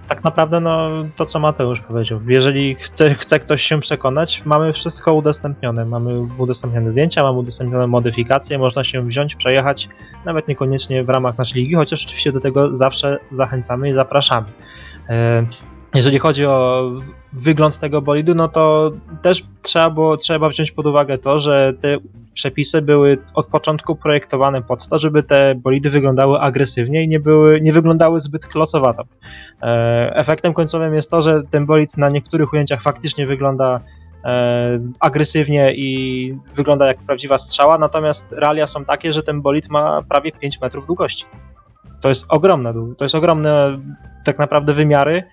tak naprawdę no, to, co Mateusz powiedział. Jeżeli chce, chce ktoś się przekonać, mamy wszystko udostępnione. Mamy udostępnione zdjęcia, mamy udostępnione modyfikacje, można się wziąć, przejechać, nawet niekoniecznie w ramach naszej ligi, chociaż oczywiście do tego zawsze zachęcamy i zapraszamy. Jeżeli chodzi o wygląd tego bolidu, no to też trzeba, było, trzeba wziąć pod uwagę to, że te przepisy były od początku projektowane pod to, żeby te bolidy wyglądały agresywnie i nie, były, nie wyglądały zbyt klocowato. E, efektem końcowym jest to, że ten bolid na niektórych ujęciach faktycznie wygląda e, agresywnie i wygląda jak prawdziwa strzała, natomiast realia są takie, że ten bolid ma prawie 5 metrów długości. To jest ogromne, to jest ogromne tak naprawdę wymiary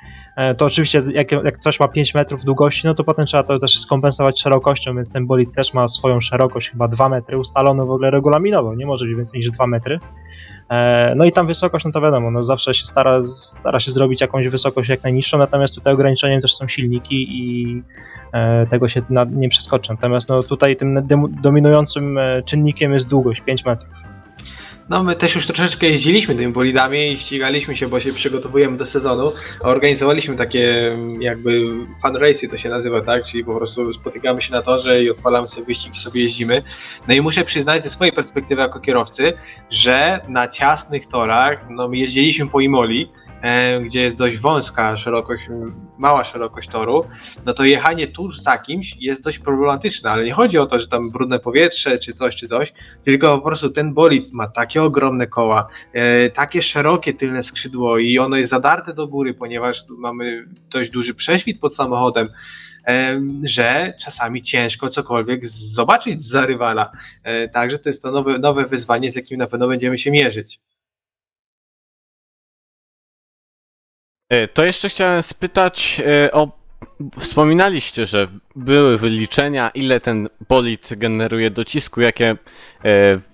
to oczywiście jak, jak coś ma 5 metrów długości, no to potem trzeba to też skompensować szerokością, więc ten bolid też ma swoją szerokość, chyba 2 metry, ustaloną w ogóle regulaminowo, nie może być więcej niż 2 metry. E, no i tam wysokość, no to wiadomo, no zawsze się stara, stara się zrobić jakąś wysokość jak najniższą, natomiast tutaj ograniczeniem też są silniki i e, tego się nie przeskoczy. Natomiast no tutaj tym dominującym czynnikiem jest długość, 5 metrów. No my też już troszeczkę jeździliśmy tymi bolidami i ścigaliśmy się, bo się przygotowujemy do sezonu. Organizowaliśmy takie jakby fan race to się nazywa, tak? Czyli po prostu spotykamy się na torze i odpalamy sobie wyścig i sobie jeździmy. No i muszę przyznać ze swojej perspektywy jako kierowcy, że na ciasnych torach, no my jeździliśmy po Imoli, gdzie jest dość wąska szerokość, mała szerokość toru, no to jechanie tuż za kimś jest dość problematyczne, ale nie chodzi o to, że tam brudne powietrze czy coś, czy coś, tylko po prostu ten bolid ma takie ogromne koła, e, takie szerokie tylne skrzydło i ono jest zadarte do góry, ponieważ mamy dość duży prześwit pod samochodem, e, że czasami ciężko cokolwiek zobaczyć za rywala. Także to jest to nowe, nowe wyzwanie, z jakim na pewno będziemy się mierzyć. To jeszcze chciałem spytać e, o. Wspominaliście, że były wyliczenia, ile ten bolid generuje docisku, jakie e,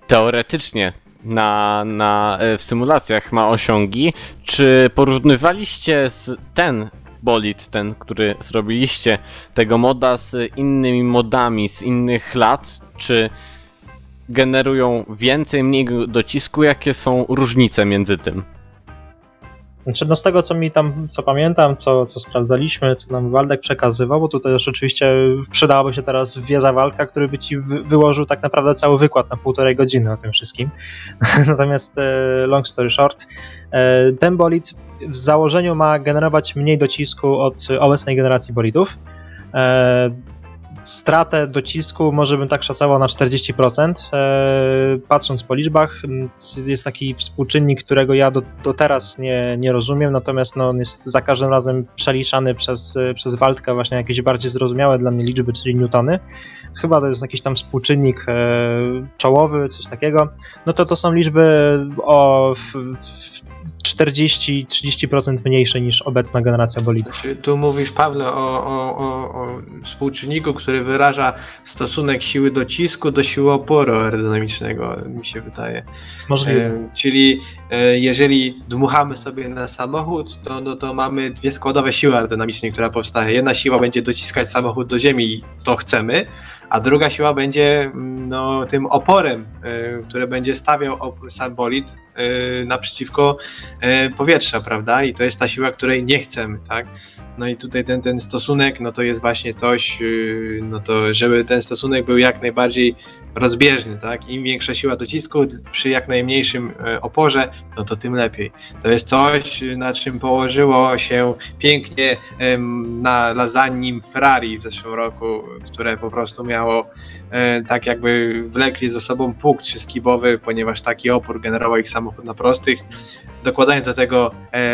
teoretycznie na, na, w symulacjach ma osiągi. Czy porównywaliście z ten bolid, ten, który zrobiliście, tego moda z innymi modami z innych lat? Czy generują więcej, mniej docisku? Jakie są różnice między tym? Znaczy, no z tego co mi tam, co pamiętam, co, co sprawdzaliśmy, co nam Waldek przekazywał, bo tutaj już oczywiście przydałaby się teraz wiedza walka, który by ci wyłożył tak naprawdę cały wykład na półtorej godziny o tym wszystkim. Natomiast e, long story short, e, ten bolid w założeniu ma generować mniej docisku od obecnej generacji bolidów. Stratę docisku może bym tak szacował na 40%. E, patrząc po liczbach, jest taki współczynnik, którego ja do, do teraz nie, nie rozumiem, natomiast no, on jest za każdym razem przeliczany przez, przez Waldka właśnie jakieś bardziej zrozumiałe dla mnie liczby, czyli newtony. Chyba to jest jakiś tam współczynnik e, czołowy, coś takiego. No to to są liczby o w, w 40-30% mniejsze niż obecna generacja bolidów. Znaczy, tu mówisz, Pawle, o, o, o, o, współczynniku, który wyraża stosunek siły docisku do siły oporu aerodynamicznego, mi się wydaje. Możliwe. E, czyli e, jeżeli dmuchamy sobie na samochód, to, no, to mamy dwie składowe siły aerodynamiczne, która powstaje. Jedna siła będzie dociskać samochód do ziemi i to chcemy, a druga siła będzie mm, no, tym oporem, y, który będzie stawiał sam bolid y, naprzeciwko y, powietrza, prawda? I to jest ta siła, której nie chcemy, tak? No i tutaj ten, ten stosunek, no to jest właśnie coś, no to żeby ten stosunek był jak najbardziej rozbieżny, tak? Im większa siła docisku przy jak najmniejszym e, oporze, no to tym lepiej. To jest coś, na czym położyło się pięknie na lasagnim Ferrari w zeszłym roku, które po prostu miało e, tak jakby wlekli ze sobą pług trzyskibowy, ponieważ taki opór generował ich samochód na prostych. Dokładając do tego e,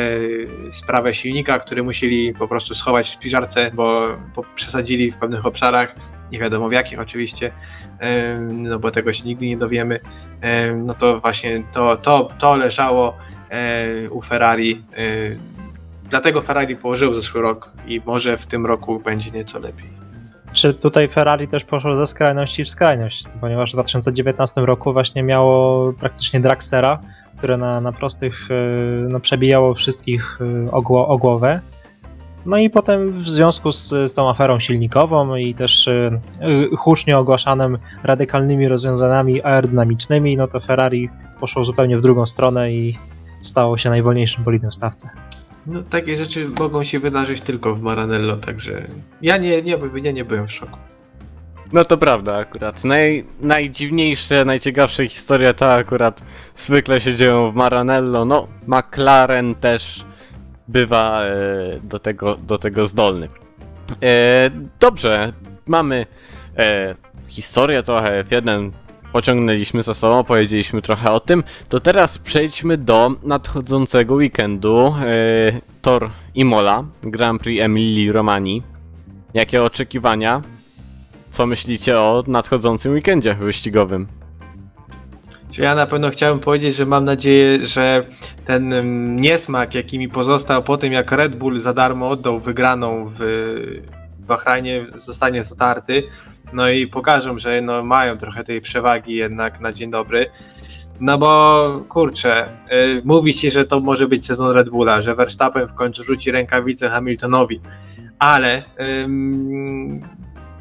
sprawę silnika, który musieli po prostu schować w spiżarce, bo przesadzili w pewnych obszarach, nie wiadomo w jakich oczywiście, no bo tego się nigdy nie dowiemy, no to właśnie to, to, to leżało u Ferrari. Dlatego Ferrari położył zeszły rok i może w tym roku będzie nieco lepiej. Czy tutaj Ferrari też poszło ze skrajności w skrajność, ponieważ w 2019 roku właśnie miało praktycznie Dragstera, które na, na prostych no, przebijało wszystkich e, o głowę no i potem w związku z, z tą aferą silnikową i też y, hucznie ogłaszanym radykalnymi rozwiązaniami aerodynamicznymi, no to Ferrari poszło zupełnie w drugą stronę i stało się najwolniejszym bolidem w stawce. No takie rzeczy mogą się wydarzyć tylko w Maranello, także ja nie, nie, nie, nie byłem w szoku. No to prawda akurat. Naj, najdziwniejsze, najciekawsze historie to akurat zwykle się dzieją w Maranello. No, McLaren też bywa e, do tego, do tego zdolny. E, dobrze, mamy e, historię trochę, w jeden pociągnęliśmy za sobą, powiedzieliśmy trochę o tym, to teraz przejdźmy do nadchodzącego weekendu Tor Imola, Grand Prix Emilii Romani. Jakie oczekiwania? Co myślicie o nadchodzącym weekendzie wyścigowym? Czy ja na pewno chciałbym powiedzieć, że mam nadzieję, że ten niesmak, jaki mi pozostał po tym, jak Red Bull za darmo oddał wygraną w Bahrajnie, zostanie zatarty. No i pokażą, że no, mają trochę tej przewagi jednak na dzień dobry. No bo kurczę, yy, mówi ci, że to może być sezon Red Bulla, że Verstappen w końcu rzuci rękawicę Hamiltonowi, ale yy,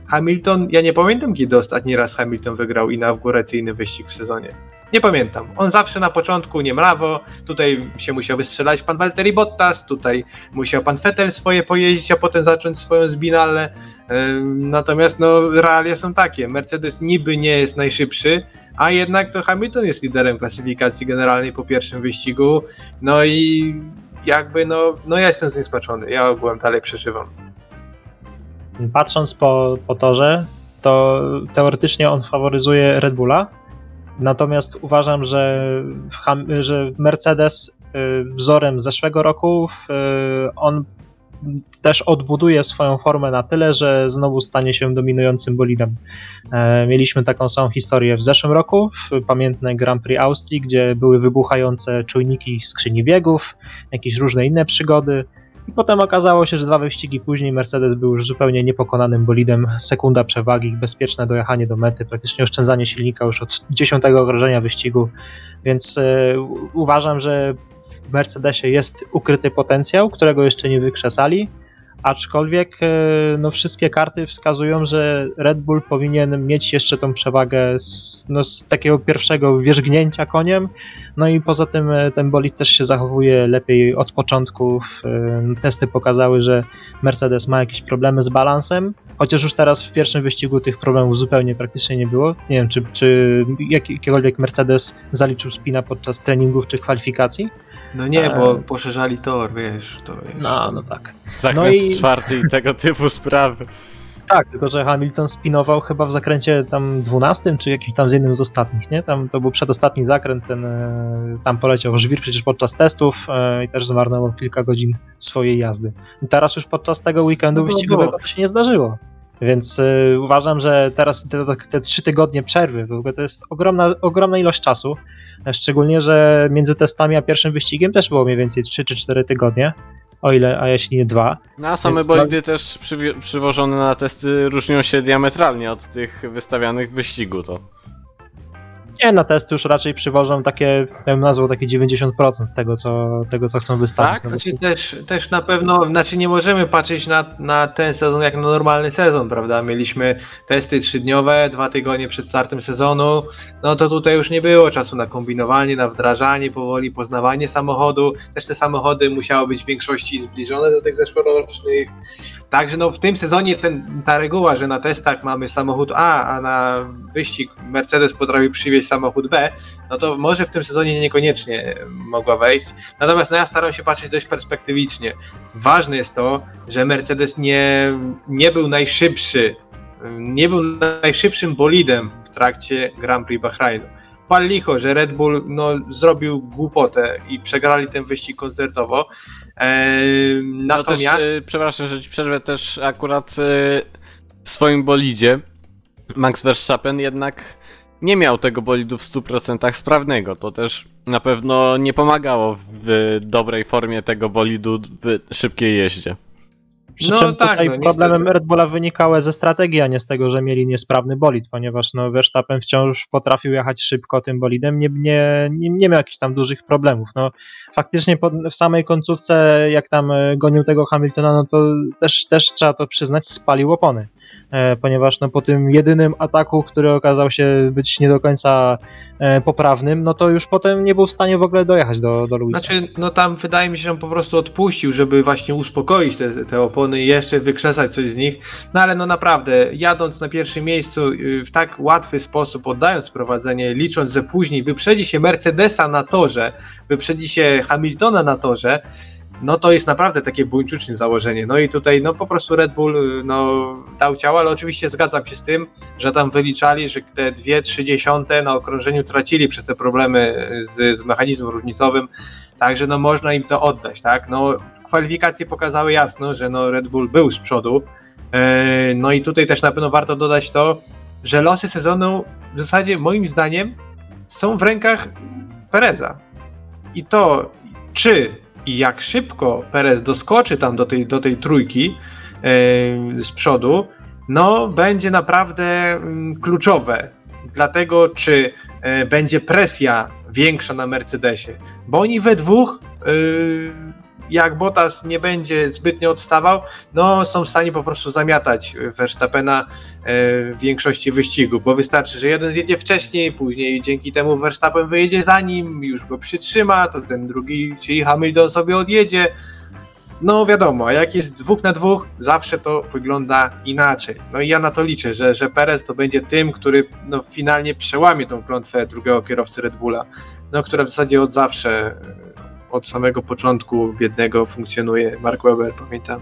Hamilton, ja nie pamiętam kiedy ostatni raz Hamilton wygrał inauguracyjny wyścig w sezonie. Nie pamiętam. On zawsze na początku nie mrawo, tutaj się musiał wystrzelać pan Valtteri Bottas, tutaj musiał pan Vettel swoje pojeździć, a potem zacząć swoją zbinalę. Natomiast no, realia są takie. Mercedes niby nie jest najszybszy, a jednak to Hamilton jest liderem klasyfikacji generalnej po pierwszym wyścigu. No i jakby no, no ja jestem zniesmaczony. Ja ogółem dalej przeżywam. Patrząc po, po torze, to teoretycznie on faworyzuje Red Bulla, Natomiast uważam, że, że Mercedes y, wzorem zeszłego roku y, on też odbuduje swoją formę na tyle, że znowu stanie się dominującym bolidem. E, mieliśmy taką samą historię w zeszłym roku, w pamiętne Grand Prix Austrii, gdzie były wybuchające czujniki skrzyni biegów, jakieś różne inne przygody. I potem okazało się, że dwa wyścigi później Mercedes był już zupełnie niepokonanym bolidem, sekunda przewagi, bezpieczne dojechanie do mety, praktycznie oszczędzanie silnika już od dziesiątego okrążenia wyścigu, więc yy, uważam, że w Mercedesie jest ukryty potencjał, którego jeszcze nie wykrzesali aczkolwiek e, no, wszystkie karty wskazują, że Red Bull powinien mieć jeszcze tą przewagę z, no, z takiego pierwszego wierzgnięcia koniem, no i poza tym e, ten bolid też się zachowuje lepiej od początku. E, testy pokazały, że Mercedes ma jakieś problemy z balansem, chociaż już teraz w pierwszym wyścigu tych problemów zupełnie praktycznie nie było. Nie wiem, czy, czy jakikolwiek Mercedes zaliczył spina podczas treningów czy kwalifikacji. No nie, bo poszerzali tor, wiesz. To No, no tak. Zakręt no i... czwarty i tego typu sprawy. Tak, tylko że Hamilton spinował chyba w zakręcie tam 12 czy jakimś tam z jednym z ostatnich, nie? Tam to był przedostatni zakręt, ten e, tam poleciał żwir przecież podczas testów e, i też zmarnował kilka godzin swojej jazdy. I teraz już podczas tego weekendu no, wyścigowego to się nie zdarzyło. Więc y, uważam, że teraz te, te, trzy tygodnie przerwy, w ogóle to jest ogromna, ogromna ilość czasu. Szczególnie, że między testami a pierwszym wyścigiem też było mniej więcej 3 czy 4 tygodnie. O ile, a jeśli nie dwa. No a same bolidy też przy, przywożone na testy różnią się diametralnie od tych wystawianych w wyścigu, to. Nie, na testy już raczej przywożą takie, ja bym nazwał takie 90% tego, co, tego, co chcą wystawić. Tak, znaczy też, też na pewno, znaczy nie możemy patrzeć na, na ten sezon jak na normalny sezon, prawda? Mieliśmy testy trzydniowe, dwa tygodnie przed startem sezonu, no to tutaj już nie było czasu na kombinowanie, na wdrażanie powoli, poznawanie samochodu. Też te samochody musiały być w większości zbliżone do tych zeszłorocznych. Także no w tym sezonie ten, ta reguła, że na testach mamy samochód A, a na wyścig Mercedes potrafi przywieźć samochód B, no to może w tym sezonie niekoniecznie mogła wejść. Natomiast no ja staram się patrzeć dość perspektywicznie. Ważne jest to, że Mercedes nie, nie był najszybszy, nie był najszybszym bolidem w trakcie Grand Prix Bahrainu. Pal licho, że Red Bull no, zrobił głupotę i przegrali ten wyścig koncertowo. Eee, natomiast... No też, e, przepraszam, że ci przerwę też akurat e, w swoim bolidzie Max Verstappen jednak nie miał tego bolidu w 100% sprawnego. To też na pewno nie pomagało w dobrej formie tego bolidu w szybkiej jeździe. Przy no, czym tak, tutaj no, problemem Red Bulla wynikało ze strategii, a nie z tego, że mieli niesprawny bolid, ponieważ no, Verstappen wciąż potrafił jechać szybko tym bolidem, nie, nie, nie, nie miał jakichś tam dużych problemów. No, faktycznie w samej końcówce, jak tam e, gonił tego Hamiltona, no to też, też trzeba to przyznać, spalił opony. E, ponieważ no, po tym jedynym ataku, który okazał się być nie do końca e, poprawnym, no to już potem nie był w stanie w ogóle dojechać do, do Luisa. Znaczy, no tam wydaje mi się, że on po prostu odpuścił, żeby właśnie uspokoić te, te opony i jeszcze wykrzesać coś z nich, no ale no naprawdę, jadąc na pierwszym miejscu y, w tak łatwy sposób, oddając prowadzenie, licząc, że później wyprzedzi się Mercedesa na torze, wyprzedzi się Hamiltona na torze, no to jest naprawdę takie buńczuczne założenie. No i tutaj no po prostu Red Bull no, dał ciało, ale oczywiście zgadzam się z tym, że tam wyliczali, że te dwie dziesiąte na okrążeniu tracili przez te problemy z, z mechanizmem różnicowym, także no można im to oddać, tak? No kwalifikacje pokazały jasno, że no Red Bull był z przodu, e, no i tutaj też na pewno warto dodać to, że losy sezonu w zasadzie moim zdaniem są w rękach Pereza. I to czy i jak szybko Perez doskoczy tam do tej, do tej trójki yy, z przodu, no będzie naprawdę yy, kluczowe. Dlatego, czy yy, będzie presja większa na Mercedesie, bo oni we dwóch yy, jak Bottas nie będzie zbytnio odstawał, no są w stanie po prostu zamiatać Verstappena e, w większości wyścigu, bo wystarczy, że jeden zjedzie wcześniej, później dzięki temu Verstappen wyjedzie za nim, już go przytrzyma, to ten drugi, czyli Hamilton sobie odjedzie. No wiadomo, a jak jest dwóch na dwóch, zawsze to wygląda inaczej. No i ja na to liczę, że, że Perez to będzie tym, który no, finalnie przełamie tą klątwę drugiego kierowcy Red Bulla, no, która w zasadzie od zawsze od samego początku biednego funkcjonuje Mark Webber, pamiętam.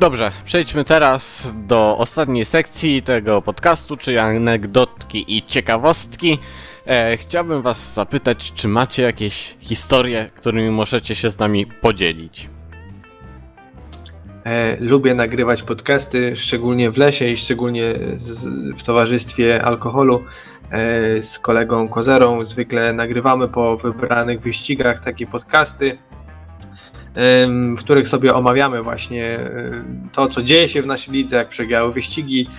Dobrze, przejdźmy teraz do ostatniej sekcji tego podcastu, czyli anegdotki i ciekawostki. E, chciałbym Was zapytać, czy macie jakieś historie, którymi możecie się z nami podzielić? E, lubię nagrywać podcasty, szczególnie w lesie i szczególnie z, w towarzystwie alkoholu. E, z kolegą Kozerą. Zwykle nagrywamy po wybranych wyścigach takie podcasty, w których sobie omawiamy właśnie e, to, co dzieje się w naszej lidze, jak przebiegły wyścigi.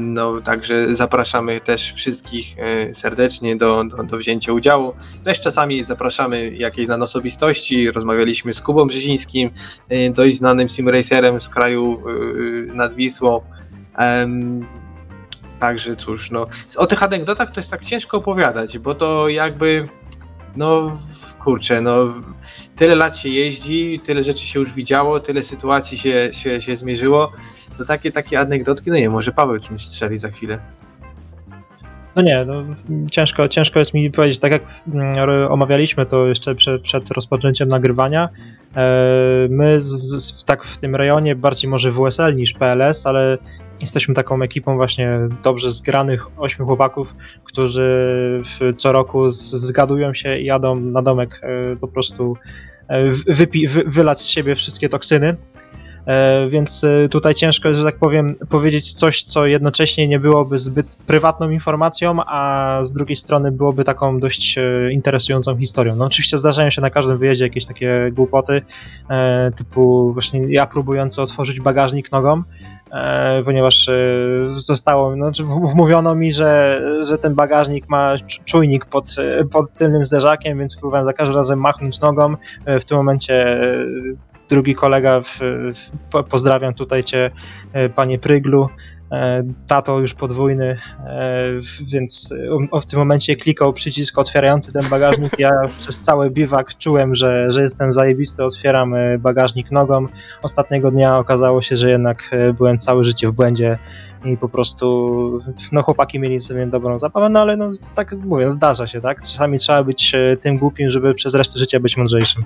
No, także zapraszamy też wszystkich e, serdecznie do, do, do, wzięcia udziału. Też czasami zapraszamy jakieś znane osobistości. Rozmawialiśmy z Kubą Brzezińskim, dość znanym simracerem z kraju nad Wisłą. Także cóż, no. O tych anegdotach to jest tak ciężko opowiadać, bo to jakby, no kurczę, no tyle lat się jeździ, tyle rzeczy się już widziało, tyle sytuacji się, się, się zmierzyło. To takie, takie anegdotki, no nie, może Paweł czymś strzeli za chwilę. No nie, no, ciężko, ciężko jest mi powiedzieć, tak jak mm, omawialiśmy to jeszcze przed, przed rozpoczęciem nagrywania, e, my z, z, tak w tym rejonie bardziej może WSL niż PLS, ale jesteśmy taką ekipą właśnie dobrze zgranych ośmiu chłopaków, którzy co roku zgadują się i jadą na domek e, po prostu e, wypi, wy, wylać z siebie wszystkie toksyny. E, więc tutaj ciężko jest, że tak powiem, powiedzieć coś, co jednocześnie nie byłoby zbyt prywatną informacją, a z drugiej strony byłoby taką dość interesującą historią. No oczywiście zdarzają się na każdym wyjeździe jakieś takie głupoty, typu właśnie ja próbujący otworzyć bagażnik nogą, E, ponieważ e, zostało, znaczy wmówiono mi, że, że ten bagażnik ma czujnik pod, pod tylnym zderzakiem, więc próbowałem za każdym razem machnąć nogą. E, w tym momencie drugi kolega, w, w, pozdrawiam tutaj cię, panie Pryglu, E, tato już podwójny, e, więc w tym momencie klikał przycisk otwierający ten bagażnik. Ja przez cały biwak czułem, że, że jestem zajebisty, otwieram e, bagażnik nogą. Ostatniego dnia okazało się, że jednak byłem całe życie w błędzie i po prostu no chłopaki mieli sobie dobrą zabawę, no ale no tak mówię, zdarza się, tak? Czasami trzeba być tym głupim, żeby przez resztę życia być mądrzejszym.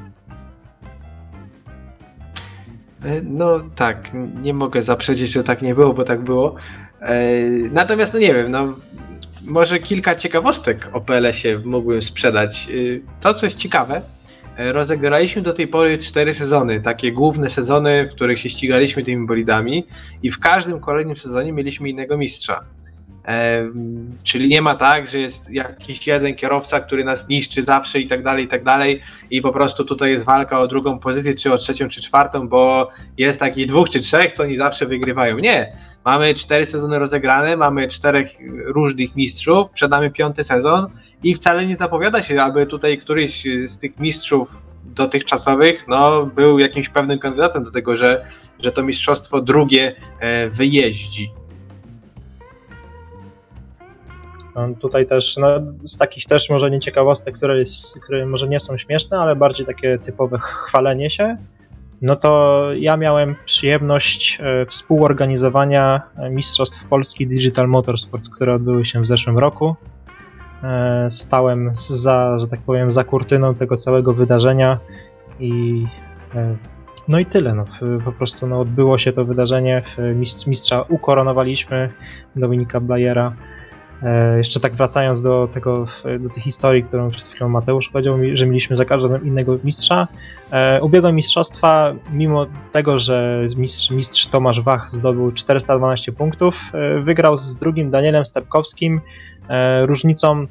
E, no tak, nie mogę zaprzeczyć, że tak nie było, bo tak było. E, natomiast no nie wiem, no może kilka ciekawostek o PLS-ie mógłbym sprzedać. E, to, co jest ciekawe, rozegraliśmy do tej pory cztery sezony, takie główne sezony, w których się ścigaliśmy tymi bolidami i w każdym kolejnym sezonie mieliśmy innego mistrza. Czyli nie ma tak, że jest jakiś jeden kierowca, który nas niszczy zawsze i tak dalej, i tak dalej i po prostu tutaj jest walka o drugą pozycję, czy o trzecią, czy czwartą, bo jest takich dwóch czy trzech, co oni zawsze wygrywają. Nie, mamy cztery sezony rozegrane, mamy czterech różnych mistrzów, przedamy piąty sezon i wcale nie zapowiada się, aby tutaj któryś z tych mistrzów dotychczasowych no, był jakimś pewnym kandydatem do tego, że, że to mistrzostwo drugie e, wyjeździ. Tutaj też, no, z takich też może nie ciekawostek, które, jest, które może nie są śmieszne, ale bardziej takie typowe chwalenie się, no to ja miałem przyjemność e, współorganizowania Mistrzostw Polski Digital Motorsport, które odbyły się w zeszłym roku. E, stałem za, że tak powiem, za kurtyną tego całego wydarzenia i e, no i tyle. No, po prostu no, odbyło się to wydarzenie. Mistrza ukoronowaliśmy Dominika Blajera. E, jeszcze tak wracając do tego, do tej historii, którą przed chwilą Mateusz powiedział że mieliśmy za każdym razem innego mistrza. E, ubiegłe mistrzostwa, mimo tego, że mistrz, mistrz Tomasz Wach zdobył 412 punktów, e, wygrał z drugim Danielem Stepkowskim różnicą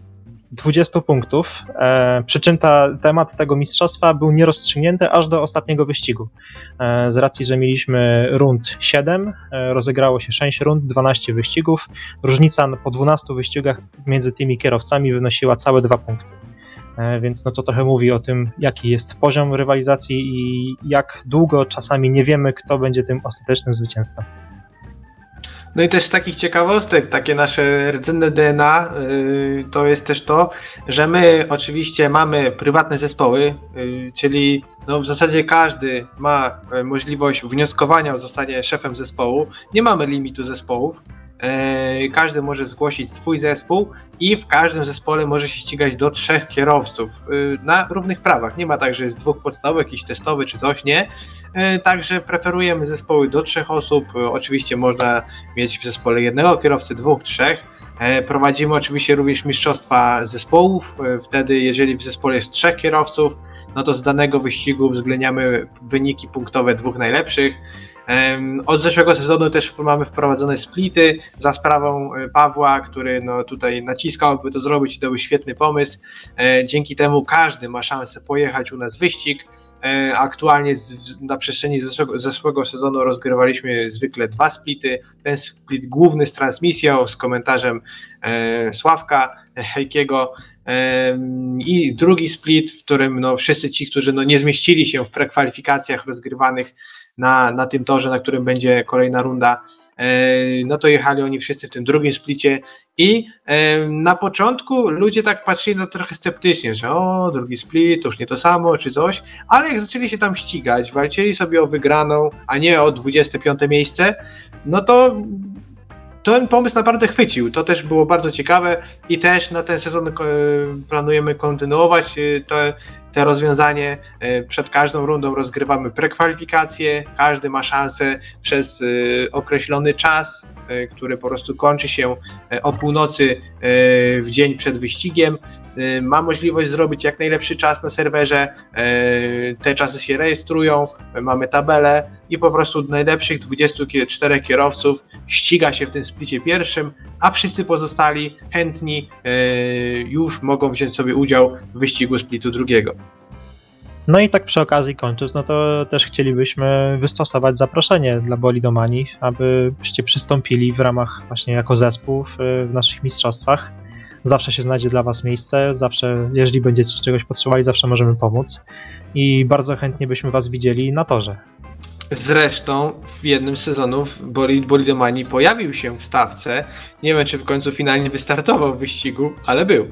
20 punktów. E, przy czym ta, temat tego mistrzostwa był nierozstrzygnięty aż do ostatniego wyścigu. E, z racji, że mieliśmy rund 7, e, rozegrało się 6 rund, 12 wyścigów. Różnica po 12 wyścigach między tymi kierowcami wynosiła całe 2 punkty. E, więc no to trochę mówi o tym, jaki jest poziom rywalizacji i jak długo czasami nie wiemy, kto będzie tym ostatecznym zwycięzcą. No i też z takich ciekawostek, takie nasze rdzenne DNA, yy, to jest też to, że my oczywiście mamy prywatne zespoły, yy, czyli no w zasadzie każdy ma yy, możliwość wnioskowania o zostanie szefem zespołu. Nie mamy limitu zespołów. Yy, każdy może zgłosić swój zespół i w każdym zespole może się ścigać do trzech kierowców yy, na równych prawach. Nie ma tak, że jest dwóch podstawowych, jakiś testowy czy coś, nie. Yy, także preferujemy zespoły do trzech osób. Oczywiście można mieć w zespole jednego kierowcy, dwóch, trzech. Prowadzimy oczywiście również mistrzostwa zespołów. Wtedy, jeżeli w zespole jest trzech kierowców, no to z danego wyścigu uwzględniamy wyniki punktowe dwóch najlepszych. Od zeszłego sezonu też mamy wprowadzone splity za sprawą e, Pawła, który no tutaj naciskał, by to zrobić i to był świetny pomysł. E, dzięki temu każdy ma szansę pojechać u nas wyścig. E, aktualnie na przestrzeni zeszłego, sezonu rozgrywaliśmy zwykle dwa splity. Ten split główny z transmisją, z komentarzem Sławka Hejkiego i drugi split, w którym no, wszyscy ci, którzy no, nie zmieścili się w prekwalifikacjach rozgrywanych na, na tym torze, na którym będzie kolejna runda, e, no to jechali oni wszyscy w tym drugim splicie i e, na początku ludzie tak patrzyli no trochę sceptycznie, że o, drugi split, to już nie to samo, czy coś, ale jak zaczęli się tam ścigać, walczyli sobie o wygraną, a nie o 25 miejsce, no to ten pomysł naprawdę chwycił. To też było bardzo ciekawe i też na ten sezon planujemy kontynuować te, te rozwiązanie. E, przed każdą rundą rozgrywamy prekwalifikacje. Każdy ma szansę przez e, określony czas, e, który po prostu kończy się o północy w dzień przed wyścigiem. Ma możliwość zrobić jak najlepszy czas na serwerze. Te czasy się rejestrują, mamy tabelę i po prostu najlepszych 24 kierowców ściga się w tym splicie pierwszym, a wszyscy pozostali chętni już mogą wziąć sobie udział w wyścigu splitu drugiego. No i tak przy okazji kończąc, no to też chcielibyśmy wystosować zaproszenie dla Bolidomanii, abyście przystąpili w ramach właśnie jako zespół w naszych mistrzostwach. Zawsze się znajdzie dla Was miejsce, zawsze, jeżeli będziecie czegoś potrzebowali, zawsze możemy pomóc i bardzo chętnie byśmy Was widzieli na torze. Zresztą w jednym z sezonów Bolid Bolidomanii pojawił się w stawce. Nie wiem, czy w końcu finalnie wystartował w wyścigu, ale był.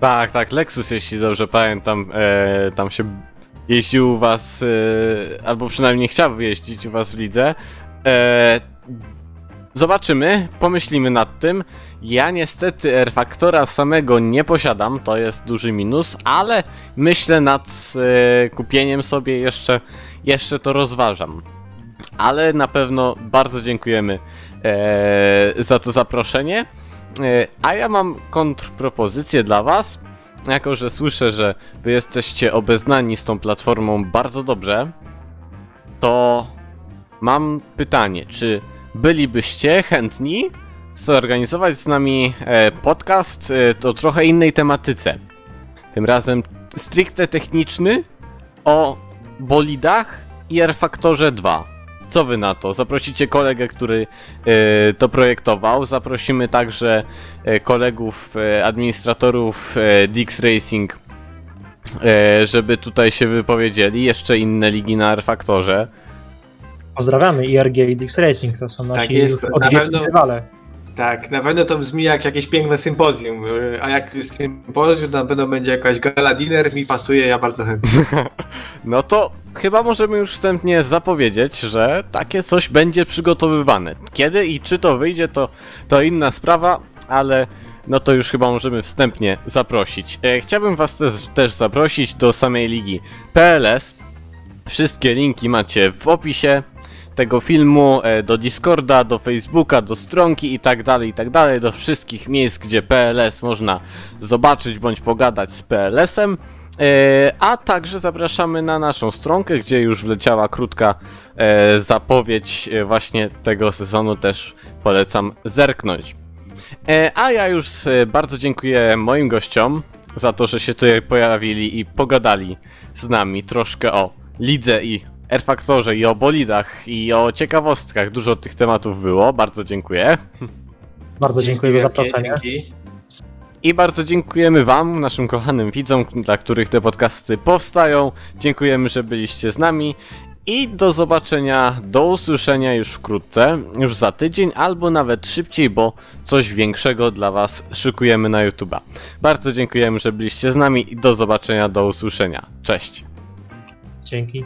Tak, tak, Lexus, jeśli dobrze pamiętam, e, tam się jeździł u was, e, albo przynajmniej chciał jeździć u was w lidze. E, zobaczymy, pomyślimy nad tym. Ja niestety R-Factora samego nie posiadam, to jest duży minus, ale myślę nad e, kupieniem sobie jeszcze, jeszcze to rozważam. Ale na pewno bardzo dziękujemy e, za to zaproszenie. E, a ja mam kontrpropozycję dla was jako że słyszę, że wy jesteście obeznani z tą platformą bardzo dobrze, to mam pytanie, czy bylibyście chętni zorganizować z nami e, podcast e, o trochę innej tematyce? Tym razem stricte techniczny o bolidach i R-Factorze 2. Co wy na to? Zaprosicie kolegę, który e, to projektował. Zaprosimy także kolegów, administratorów Dix Racing, żeby tutaj się wypowiedzieli. Jeszcze inne ligi na R-Faktorze. Pozdrawiamy IRG i Dix Racing, to są nasi jest, już na rywale. Tak, na pewno to brzmi jak jakieś piękne sympozjum. A jak sympozjum, to na pewno będzie jakaś gala dinner, mi pasuje, ja bardzo chętnie. No to chyba możemy już wstępnie zapowiedzieć, że takie coś będzie przygotowywane. Kiedy i czy to wyjdzie, to, to inna sprawa, ale no to już chyba możemy wstępnie zaprosić. E, chciałbym was też, też zaprosić do samej ligi PLS. Wszystkie linki macie w opisie tego filmu, e, do Discorda, do Facebooka, do stronki i tak dalej, i tak dalej, do wszystkich miejsc, gdzie PLS można zobaczyć bądź pogadać z PLS-em. E, A także zapraszamy na naszą stronkę, gdzie już wleciała krótka e, zapowiedź właśnie tego sezonu, też polecam zerknąć. A ja już bardzo dziękuję moim gościom, za to, że się tutaj pojawili i pogadali z nami troszkę o lidze i R-Faktorze i o bolidach i o ciekawostkach. Dużo tych tematów było. Bardzo dziękuję. Bardzo dziękuję za zaproszenie. dzięki. I bardzo dziękujemy Wam, naszym kochanym widzom, dla których te podcasty powstają. Dziękujemy, że byliście z nami. I do zobaczenia, do usłyszenia już wkrótce, już za tydzień, albo nawet szybciej, bo coś większego dla Was szykujemy na YouTube'a. Bardzo dziękujemy, że byliście z nami i do zobaczenia, do usłyszenia. Cześć! Dzięki.